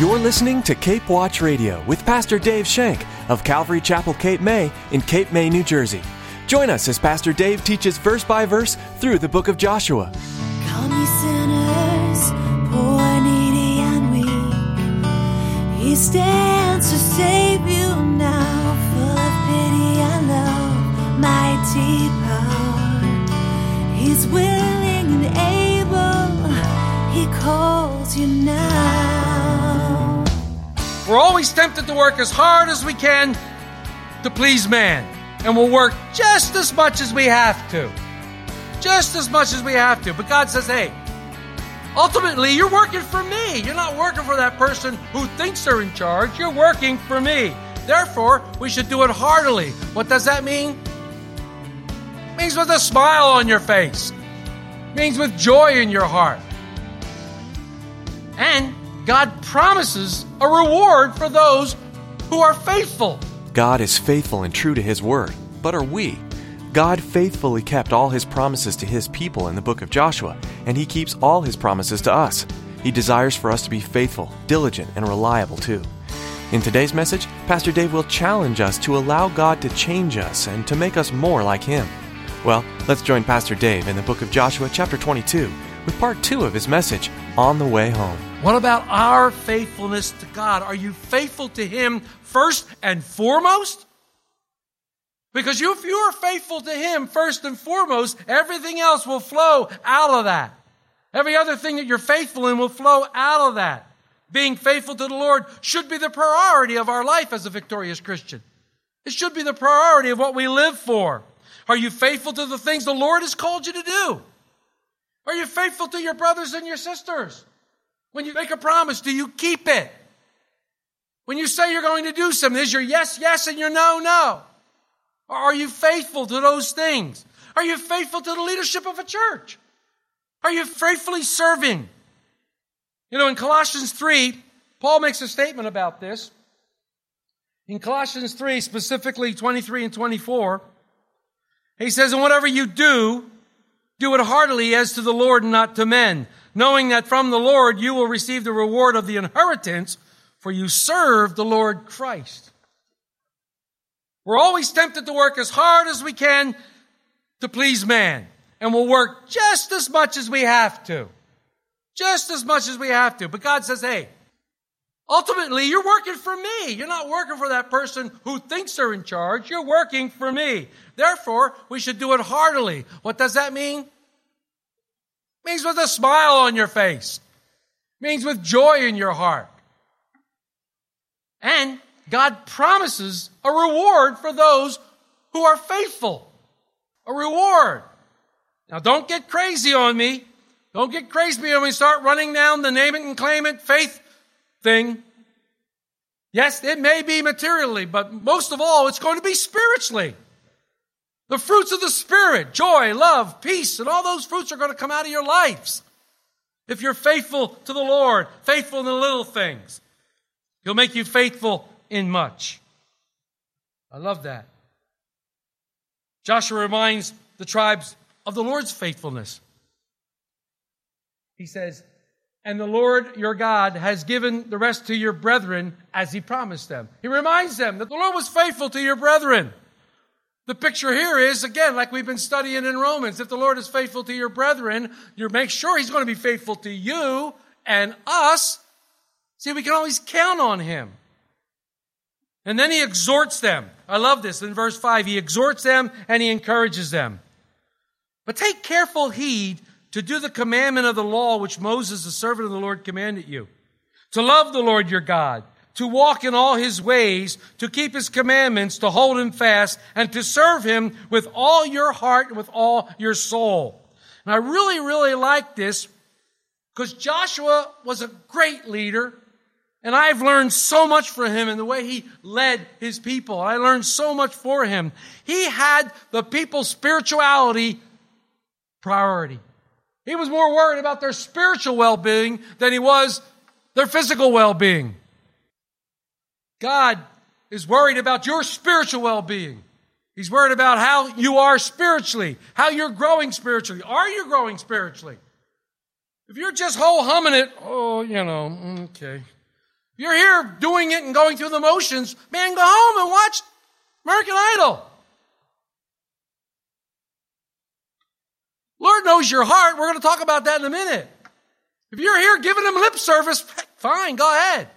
You're listening to Cape Watch Radio with Pastor Dave Shank of Calvary Chapel, Cape May in Cape May, New Jersey. Join us as Pastor Dave teaches verse by verse through the book of Joshua. Come, ye sinners, poor, needy, and weak. He stands to save you now, full of pity and love, mighty power. He's willing and able. He calls you now. We're always tempted to work as hard as we can to please man. And we'll work just as much as we have to. Just as much as we have to. But God says, hey, ultimately, you're working for me. You're not working for that person who thinks they're in charge. You're working for me. Therefore, we should do it heartily. What does that mean? It means with a smile on your face. It means with joy in your heart. And God promises a reward for those who are faithful. God is faithful and true to his word, but are we? God faithfully kept all his promises to his people in the book of Joshua, and he keeps all his promises to us. He desires for us to be faithful, diligent, and reliable too. In today's message, Pastor Dave will challenge us to allow God to change us and to make us more like him. Well, let's join Pastor Dave in the book of Joshua, chapter 22, with part 2 of his message, On the Way Home. What about our faithfulness to God? Are you faithful to Him first and foremost? Because if you are faithful to Him first and foremost, everything else will flow out of that. Every other thing that you're faithful in will flow out of that. Being faithful to the Lord should be the priority of our life as a victorious Christian. It should be the priority of what we live for. Are you faithful to the things the Lord has called you to do? Are you faithful to your brothers and your sisters? When you make a promise, do you keep it? When you say you're going to do something, is your yes, yes, and your no, no? Or are you faithful to those things? Are you faithful to the leadership of a church? Are you faithfully serving? You know, in Colossians 3, Paul makes a statement about this. In Colossians 3, specifically 23 and 24, he says, And whatever you do, do it heartily as to the Lord and not to men, knowing that from the Lord you will receive the reward of the inheritance, for you serve the Lord Christ. We're always tempted to work as hard as we can to please man, and we'll work just as much as we have to. Just as much as we have to. But God says, hey, ultimately, you're working for me. You're not working for that person who thinks they're in charge. You're working for me. Therefore, we should do it heartily. What does that mean? It means with a smile on your face. It means with joy in your heart. And God promises a reward for those who are faithful. A reward. Now don't get crazy on me. Don't get crazy on me. Start running down the name it and claim it faith thing. Yes, it may be materially, but most of all, it's going to be spiritually. The fruits of the Spirit, joy, love, peace, and all those fruits are going to come out of your lives. If you're faithful to the Lord, faithful in the little things, He'll make you faithful in much. I love that. Joshua reminds the tribes of the Lord's faithfulness. He says, And the Lord your God has given the rest to your brethren as he promised them. He reminds them that the Lord was faithful to your brethren. The picture here is, again, like we've been studying in Romans, if the Lord is faithful to your brethren, you make sure he's going to be faithful to you and us. See, we can always count on him. And then he exhorts them. I love this. In verse 5, he exhorts them and he encourages them. But take careful heed to do the commandment of the law which Moses, the servant of the Lord, commanded you. To love the Lord your God, to walk in all his ways, to keep his commandments, to hold him fast, and to serve him with all your heart and with all your soul. And I really, really like this because Joshua was a great leader. And I've learned so much from him in the way he led his people. I learned so much for him. He had the people's spirituality priority. He was more worried about their spiritual well-being than he was their physical well-being. God is worried about your spiritual well-being. He's worried about how you are spiritually, how you're growing spiritually. Are you growing spiritually? If you're just whole humming it, oh, you know, mm, okay. you're here doing it and going through the motions, man, go home and watch American Idol. Lord knows your heart. We're going to talk about that in a minute. If you're here giving him lip service, fine, go ahead.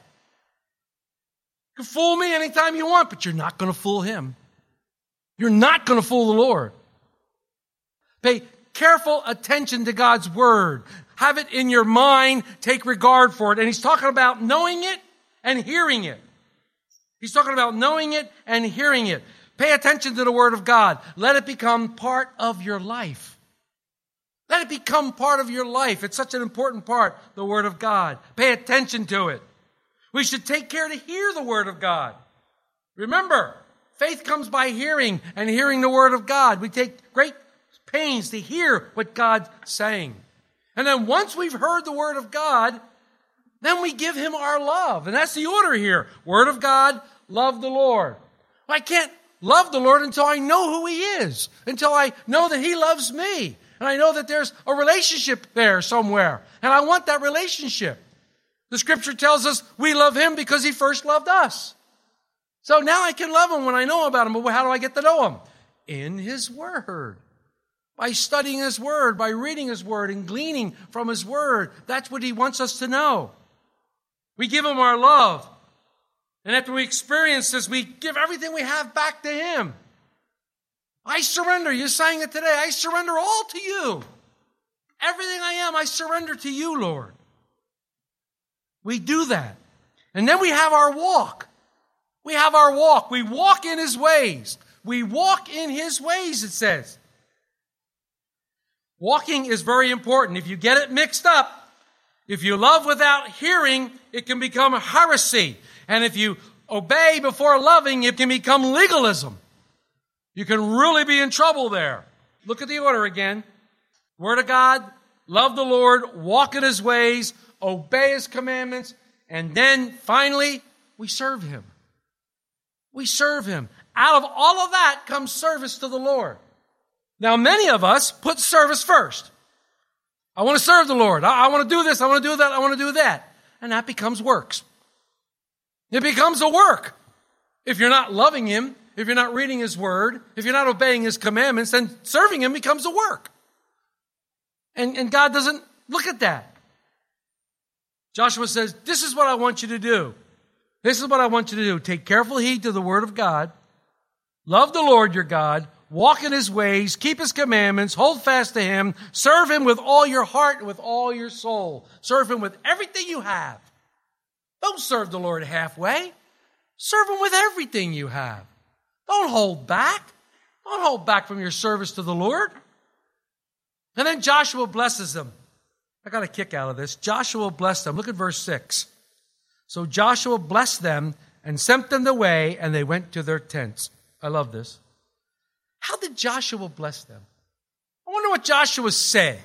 You can fool me anytime you want, but you're not going to fool him. You're not going to fool the Lord. Pay careful attention to God's word. Have it in your mind. Take regard for it. And he's talking about knowing it and hearing it. He's talking about knowing it and hearing it. Pay attention to the word of God. Let it become part of your life. Let it become part of your life. It's such an important part, the word of God. Pay attention to it. We should take care to hear the word of God. Remember, faith comes by hearing and hearing the word of God. We take great pains to hear what God's saying. And then once we've heard the word of God, then we give him our love. And that's the order here. Word of God, love the Lord. I can't love the Lord until I know who he is, until I know that he loves me. And I know that there's a relationship there somewhere. And I want that relationship. The scripture tells us we love him because he first loved us. So now I can love him when I know about him. But how do I get to know him? In his word. By studying his word, by reading his word and gleaning from his word. That's what he wants us to know. We give him our love. And after we experience this, we give everything we have back to him. I surrender. You sang it today. I surrender all to you. Everything I am, I surrender to you, Lord. We do that. And then we have our walk. We have our walk. We walk in His ways. We walk in His ways, it says. Walking is very important. If you get it mixed up, if you love without hearing, it can become a heresy. And if you obey before loving, it can become legalism. You can really be in trouble there. Look at the order again. Word of God, love the Lord, walk in His ways, obey his commandments, and then finally, we serve him. We serve him. Out of all of that comes service to the Lord. Now, many of us put service first. I want to serve the Lord. I, want to do this. I want to do that. I want to do that. And that becomes works. It becomes a work. If you're not loving Him, if you're not reading His Word, if you're not obeying His commandments, then serving Him becomes a work. And, and God doesn't look at that. Joshua says, This is what I want you to do. This is what I want you to do. Take careful heed to the word of God. Love the Lord your God. Walk in his ways. Keep his commandments. Hold fast to him. Serve him with all your heart and with all your soul. Serve him with everything you have. Don't serve the Lord halfway. Serve him with everything you have. Don't hold back. Don't hold back from your service to the Lord. And then Joshua blesses them. I got a kick out of this. Joshua blessed them. Look at verse 6. So Joshua blessed them and sent them the way, and they went to their tents. I love this. How did Joshua bless them? I wonder what Joshua said.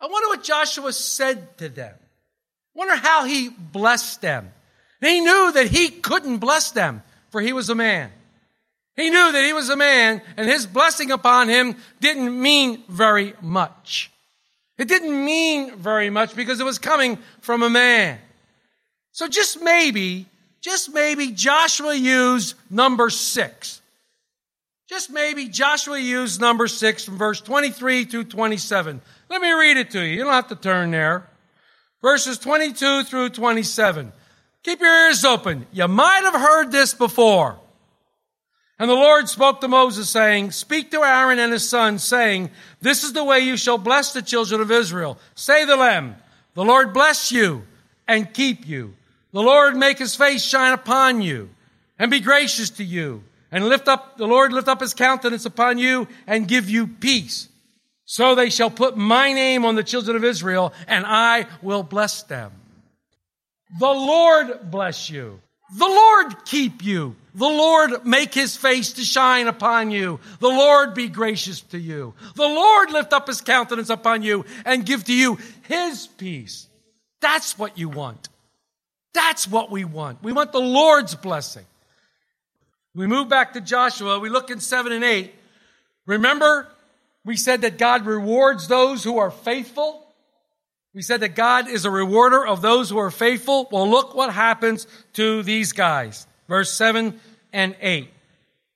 I wonder what Joshua said to them. I wonder how he blessed them. he knew that he couldn't bless them, for he was a man. He knew that he was a man, and his blessing upon him didn't mean very much. It didn't mean very much because it was coming from a man. So just maybe, just maybe Joshua used number six. Just maybe Joshua used number six from verse 23 through 27. Let me read it to you. You don't have to turn there. Verses 22 through 27. Keep your ears open. You might have heard this before. And the Lord spoke to Moses, saying, Speak to Aaron and his sons, saying, This is the way you shall bless the children of Israel. Say to them, The Lord bless you and keep you. The Lord make his face shine upon you and be gracious to you. And lift up, the Lord lift up his countenance upon you and give you peace. So they shall put my name on the children of Israel, and I will bless them. The Lord bless you. The Lord keep you. The Lord make his face to shine upon you. The Lord be gracious to you. The Lord lift up his countenance upon you and give to you his peace. That's what you want. That's what we want. We want the Lord's blessing. We move back to Joshua. We look in 7 and 8. Remember, we said that God rewards those who are faithful. We said that God is a rewarder of those who are faithful. Well, look what happens to these guys. Verse 7 and 8.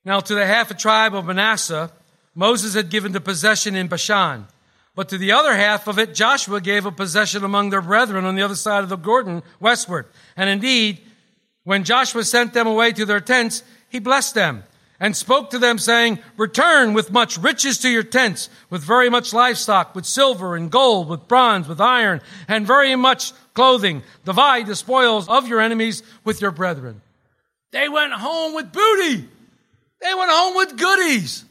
Now, to the half a tribe of Manasseh, Moses had given the possession in Bashan. But to the other half of it, Joshua gave a possession among their brethren on the other side of the Jordan westward. And indeed, when Joshua sent them away to their tents, he blessed them and spoke to them saying, return with much riches to your tents, with very much livestock, with silver and gold, with bronze, with iron, and very much clothing. Divide the spoils of your enemies with your brethren. They went home with booty. They went home with goodies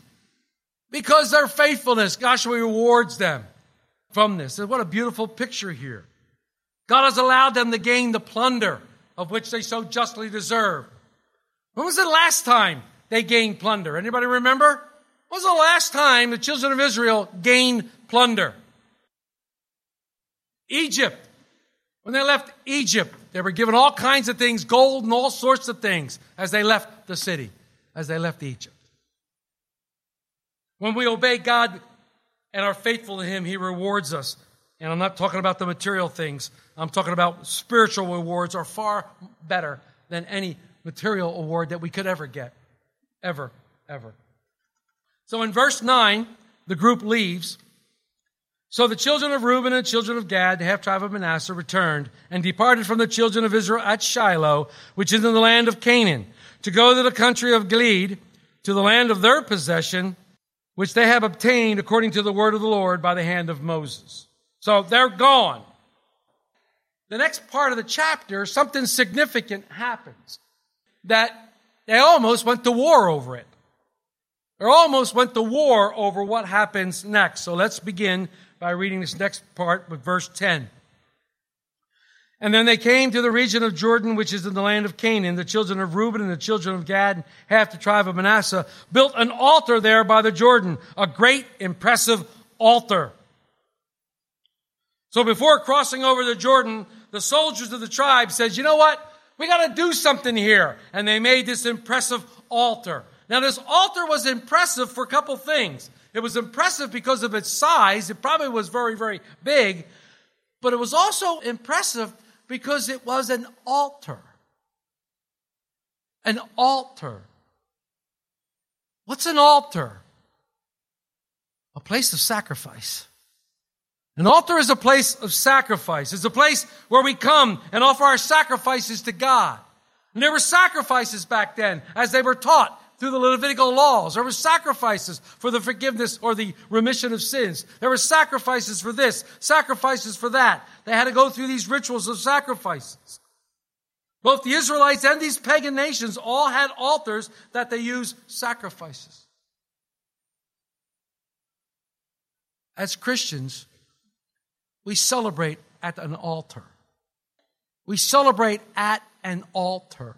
because their faithfulness. Joshua rewards them from this. And what a beautiful picture here. God has allowed them to gain the plunder of which they so justly deserve. When was the last time they gained plunder? Anybody remember? When was the last time the children of Israel gained plunder? Egypt. When they left Egypt, they were given all kinds of things, gold and all sorts of things, as they left the city, as they left Egypt. When we obey God and are faithful to Him, He rewards us. And I'm not talking about the material things. I'm talking about spiritual rewards are far better than any material award that we could ever get. Ever, ever. So in verse 9, the group leaves. So the children of Reuben and the children of Gad, the half tribe of Manasseh, returned and departed from the children of Israel at Shiloh, which is in the land of Canaan, to go to the country of Gilead, to the land of their possession, which they have obtained according to the word of the Lord by the hand of Moses. So they're gone. The next part of the chapter, something significant happens that they almost went to war over it. They almost went to war over what happens next. So let's begin by reading this next part with verse 10. And then they came to the region of Jordan, which is in the land of Canaan. The children of Reuben and the children of Gad, and half the tribe of Manasseh, built an altar there by the Jordan, a great, impressive altar. So before crossing over the Jordan, the soldiers of the tribe said, you know what? We got to do something here. And they made this impressive altar. Now, this altar was impressive for a couple things. It was impressive because of its size. It probably was very, very big. But it was also impressive because it was an altar. An altar. What's an altar? A place of sacrifice. An altar is a place of sacrifice. It's a place where we come and offer our sacrifices to God. And there were sacrifices back then as they were taught through the Levitical laws. There were sacrifices for the forgiveness or the remission of sins. There were sacrifices for this, sacrifices for that. They had to go through these rituals of sacrifices. Both the Israelites and these pagan nations all had altars that they used sacrifices. As Christians, we celebrate at an altar. We celebrate at an altar.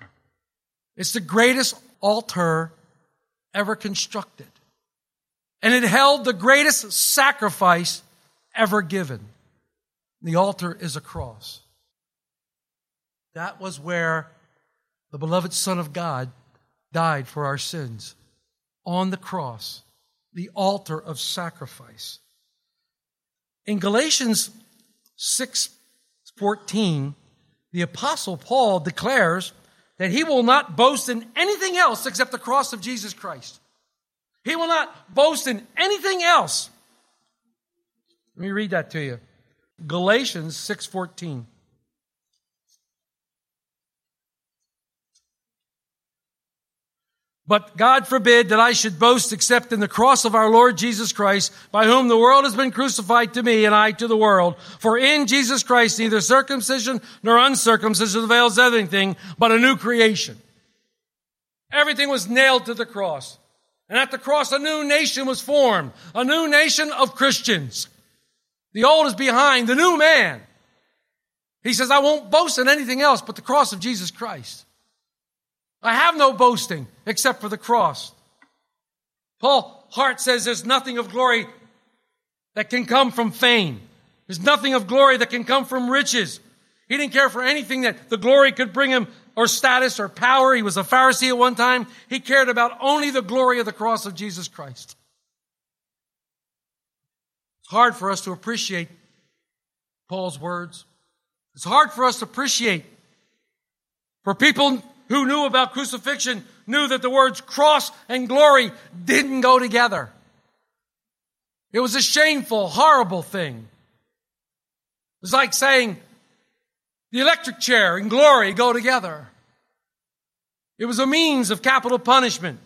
It's the greatest altar ever constructed. And it held the greatest sacrifice ever given. The altar is a cross. That was where the beloved Son of God died for our sins. On the cross, the altar of sacrifice. In Galatians 6:14, the apostle Paul declares that he will not boast in anything else except the cross of Jesus Christ. He will not boast in anything else. Let me read that to you. Galatians 6:14. But God forbid that I should boast except in the cross of our Lord Jesus Christ, by whom the world has been crucified to me and I to the world. For in Jesus Christ neither circumcision nor uncircumcision avails anything, but a new creation. Everything was nailed to the cross. And at the cross, a new nation was formed, a new nation of Christians. The old is behind, the new man. He says, I won't boast in anything else but the cross of Jesus Christ. I have no boasting except for the cross. Paul Hart says there's nothing of glory that can come from fame. There's nothing of glory that can come from riches. He didn't care for anything that the glory could bring him or status or power. He was a Pharisee at one time. He cared about only the glory of the cross of Jesus Christ. It's hard for us to appreciate Paul's words. It's hard for us to appreciate. For people who knew about crucifixion knew that the words cross and glory didn't go together. It was a shameful, horrible thing. It was like saying the electric chair and glory go together. It was a means of capital punishment.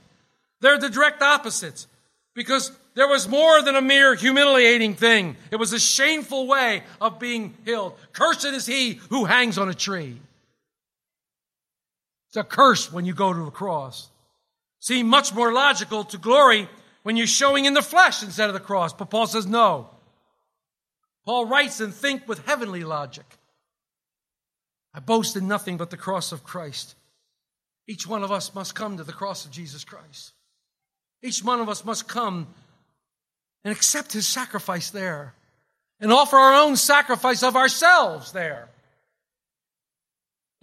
They're the direct opposites because there was more than a mere humiliating thing. It was a shameful way of being killed. Cursed is he who hangs on a tree. It's a curse when you go to the cross. Seem much more logical to glory when you're showing in the flesh instead of the cross. But Paul says no. Paul writes and think with heavenly logic. I boast in nothing but the cross of Christ. Each one of us must come to the cross of Jesus Christ. Each one of us must come and accept his sacrifice there and offer our own sacrifice of ourselves there.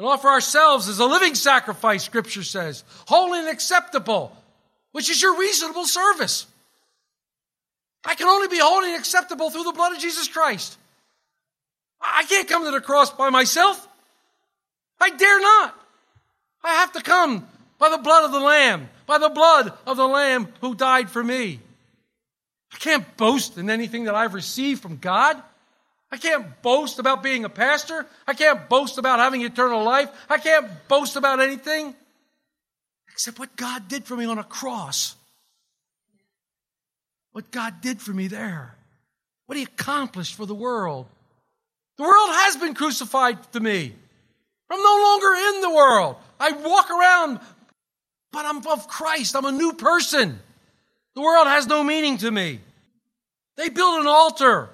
And offer ourselves as a living sacrifice, scripture says, holy and acceptable, which is your reasonable service. I can only be holy and acceptable through the blood of Jesus Christ. I can't come to the cross by myself. I dare not. I have to come by the blood of the Lamb, by the blood of the Lamb who died for me. I can't boast in anything that I've received from God. I can't boast about being a pastor. I can't boast about having eternal life. I can't boast about anything except what God did for me on a cross. What God did for me there. What He accomplished for the world. The world has been crucified to me. I'm no longer in the world. I walk around, but I'm of Christ. I'm a new person. The world has no meaning to me. They build an altar.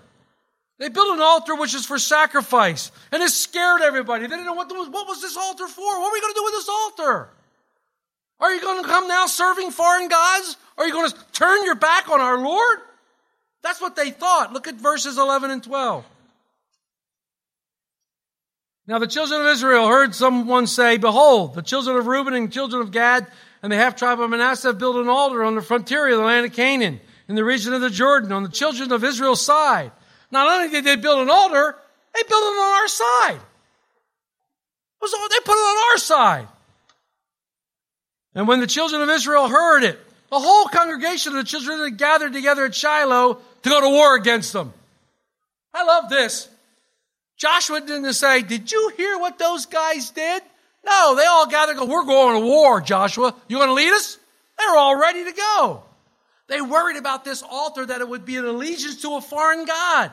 They built an altar which is for sacrifice, and it scared everybody. They didn't know what, was, what was this altar for. What are we going to do with this altar? Are you going to come now serving foreign gods? Are you going to turn your back on our Lord? That's what they thought. Look at verses 11 and 12. Now the children of Israel heard someone say, Behold, the children of Reuben and children of Gad and the half tribe of Manasseh have built an altar on the frontier of the land of Canaan, in the region of the Jordan, on the children of Israel's side. Not only did they build an altar, they built it on our side. They put it on our side. And when the children of Israel heard it, the whole congregation of the children gathered together at Shiloh to go to war against them. I love this. Joshua didn't say, Did you hear what those guys did? No, they all gathered go, We're going to war, Joshua. You going to lead us? They're all ready to go. They worried about this altar that it would be an allegiance to a foreign God.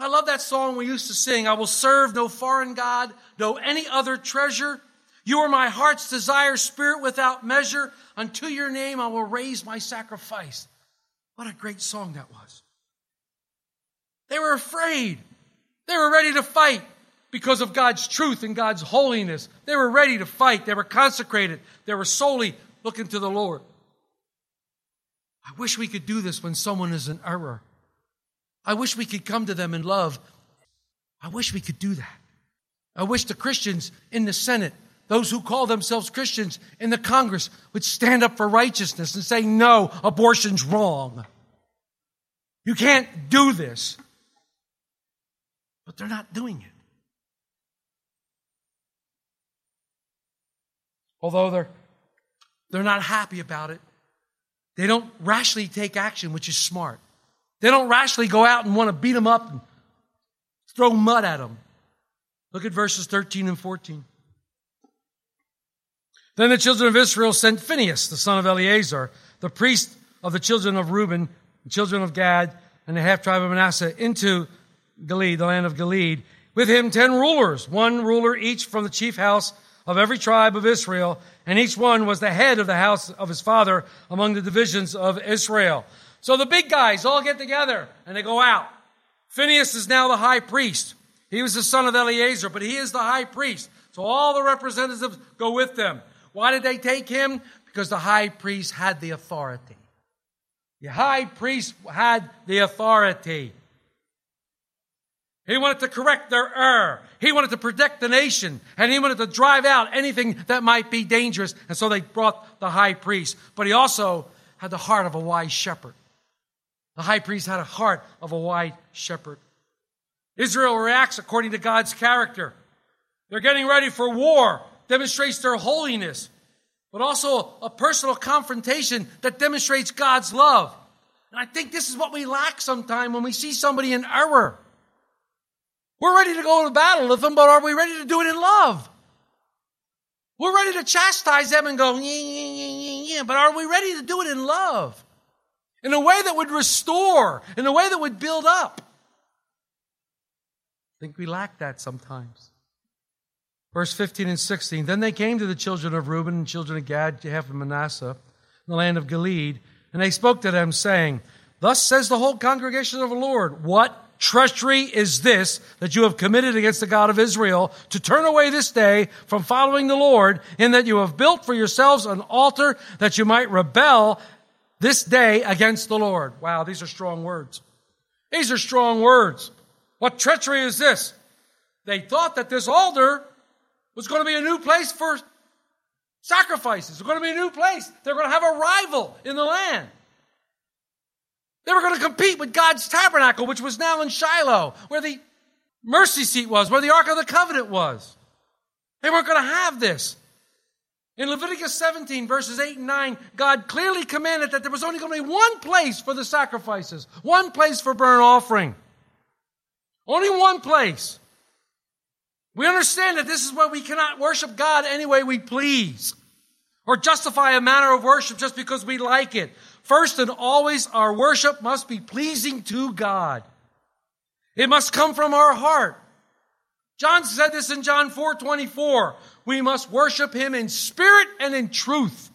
I love that song we used to sing I will serve no foreign God, no any other treasure. You are my heart's desire, spirit without measure. Unto your name I will raise my sacrifice. What a great song that was. They were afraid. They were ready to fight because of God's truth and God's holiness. They were ready to fight. They were consecrated. They were solely looking to the Lord. I wish we could do this when someone is in error. I wish we could come to them in love. I wish we could do that. I wish the Christians in the Senate, those who call themselves Christians in the Congress, would stand up for righteousness and say, no, abortion's wrong. You can't do this but they're not doing it. Although they're, they're not happy about it, they don't rashly take action, which is smart. They don't rashly go out and want to beat them up and throw mud at them. Look at verses 13 and 14. Then the children of Israel sent Phinehas, the son of Eleazar, the priest of the children of Reuben, the children of Gad, and the half tribe of Manasseh, into Gilead, the land of Gilead. With him ten rulers, one ruler each from the chief house of every tribe of Israel, and each one was the head of the house of his father among the divisions of Israel. So the big guys all get together and they go out. Phineas is now the high priest. He was the son of Eleazar, but he is the high priest. So all the representatives go with them. Why did they take him? Because the high priest had the authority. The high priest had the authority. He wanted to correct their error. He wanted to protect the nation. And he wanted to drive out anything that might be dangerous. And so they brought the high priest. But he also had the heart of a wise shepherd. The high priest had a heart of a wise shepherd. Israel reacts according to God's character. They're getting ready for war, demonstrates their holiness, but also a personal confrontation that demonstrates God's love. And I think this is what we lack sometimes when we see somebody in error. We're ready to go to battle with them, but are we ready to do it in love? We're ready to chastise them and go, yeah, yeah, yeah, yeah, but are we ready to do it in love? In a way that would restore, in a way that would build up. I think we lack that sometimes. Verse 15 and 16. Then they came to the children of Reuben and children of Gad, Jephthah and Manasseh, in the land of Gilead, and they spoke to them, saying, Thus says the whole congregation of the Lord, What treachery is this that you have committed against the God of Israel to turn away this day from following the Lord, in that you have built for yourselves an altar that you might rebel this day against the Lord? Wow, these are strong words. These are strong words. What treachery is this? They thought that this altar was going to be a new place for sacrifices. It's going to be a new place. They're going to have a rival in the land. They were going to compete with God's tabernacle, which was now in Shiloh, where the mercy seat was, where the Ark of the Covenant was. They weren't going to have this. In Leviticus 17, verses 8 and 9, God clearly commanded that there was only going to be one place for the sacrifices, one place for burnt offering. Only one place. We understand that this is where we cannot worship God any way we please or justify a manner of worship just because we like it. First and always, our worship must be pleasing to God. It must come from our heart. John said this in John 4 24. We must worship him in spirit and in truth.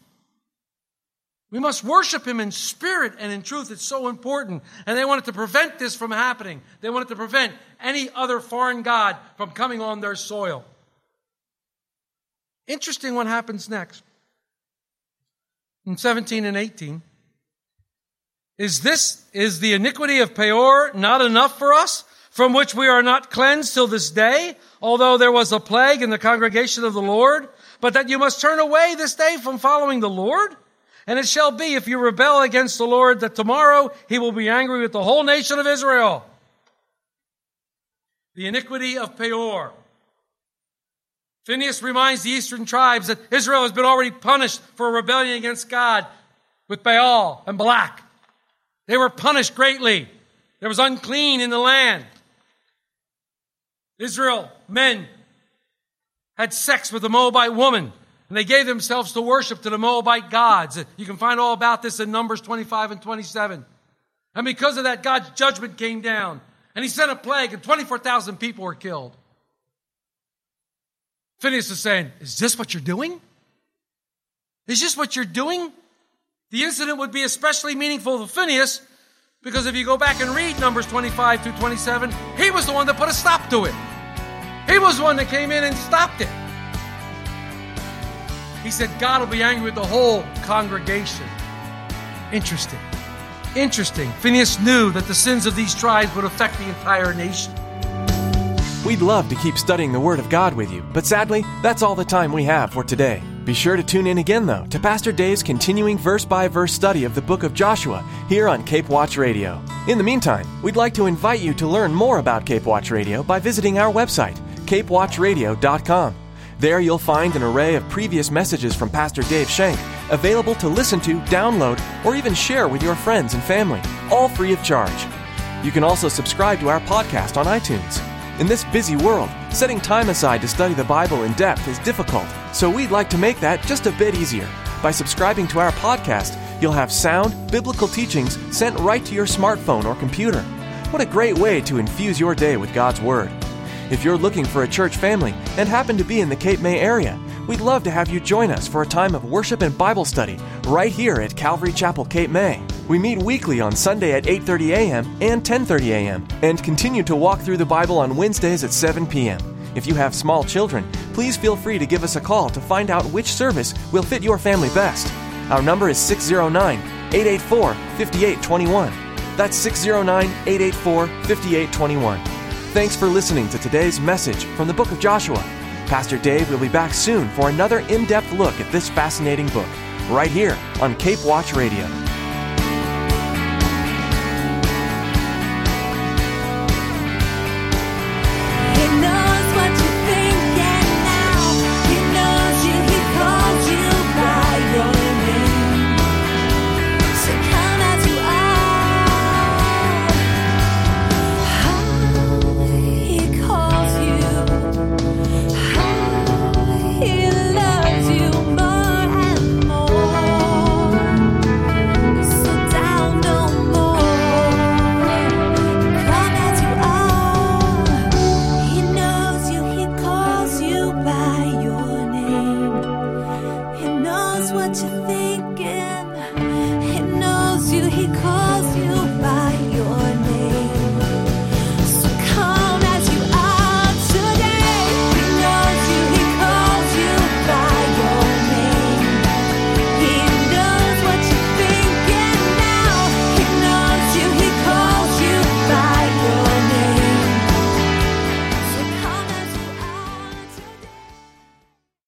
We must worship him in spirit and in truth. It's so important. And they wanted to prevent this from happening. They wanted to prevent any other foreign God from coming on their soil. Interesting what happens next. In 17 and 18. Is this, is the iniquity of Peor not enough for us, from which we are not cleansed till this day, although there was a plague in the congregation of the Lord, but that you must turn away this day from following the Lord? And it shall be if you rebel against the Lord that tomorrow he will be angry with the whole nation of Israel. The iniquity of Peor. Phineas reminds the eastern tribes that Israel has been already punished for a rebellion against God with Baal and Balak. They were punished greatly. There was unclean in the land. Israel, men, had sex with a Moabite woman and they gave themselves to worship to the Moabite gods. You can find all about this in Numbers 25 and 27. And because of that, God's judgment came down. And he sent a plague, and 24,000 people were killed. Phineas is saying, Is this what you're doing? Is this what you're doing? The incident would be especially meaningful to Phineas because if you go back and read Numbers 25 through 27, he was the one that put a stop to it. He was the one that came in and stopped it. He said, God will be angry with the whole congregation. Interesting. Interesting. Phineas knew that the sins of these tribes would affect the entire nation. We'd love to keep studying the Word of God with you, but sadly, that's all the time we have for today. Be sure to tune in again, though, to Pastor Dave's continuing verse by verse study of the book of Joshua here on Cape Watch Radio. In the meantime, we'd like to invite you to learn more about Cape Watch Radio by visiting our website, capewatchradio.com. There you'll find an array of previous messages from Pastor Dave Shank available to listen to, download, or even share with your friends and family, all free of charge. You can also subscribe to our podcast on iTunes. In this busy world, setting time aside to study the Bible in depth is difficult, so we'd like to make that just a bit easier. By subscribing to our podcast, you'll have sound, biblical teachings sent right to your smartphone or computer. What a great way to infuse your day with God's Word. If you're looking for a church family and happen to be in the Cape May area, we'd love to have you join us for a time of worship and Bible study right here at Calvary Chapel, Cape May. We meet weekly on Sunday at 8:30 a.m. and 10:30 a.m. and continue to walk through the Bible on Wednesdays at 7 p.m. If you have small children, please feel free to give us a call to find out which service will fit your family best. Our number is 609 884 5821. That's 609 884 5821. Thanks for listening to today's message from the book of Joshua. Pastor Dave will be back soon for another in depth look at this fascinating book, right here on Cape Watch Radio.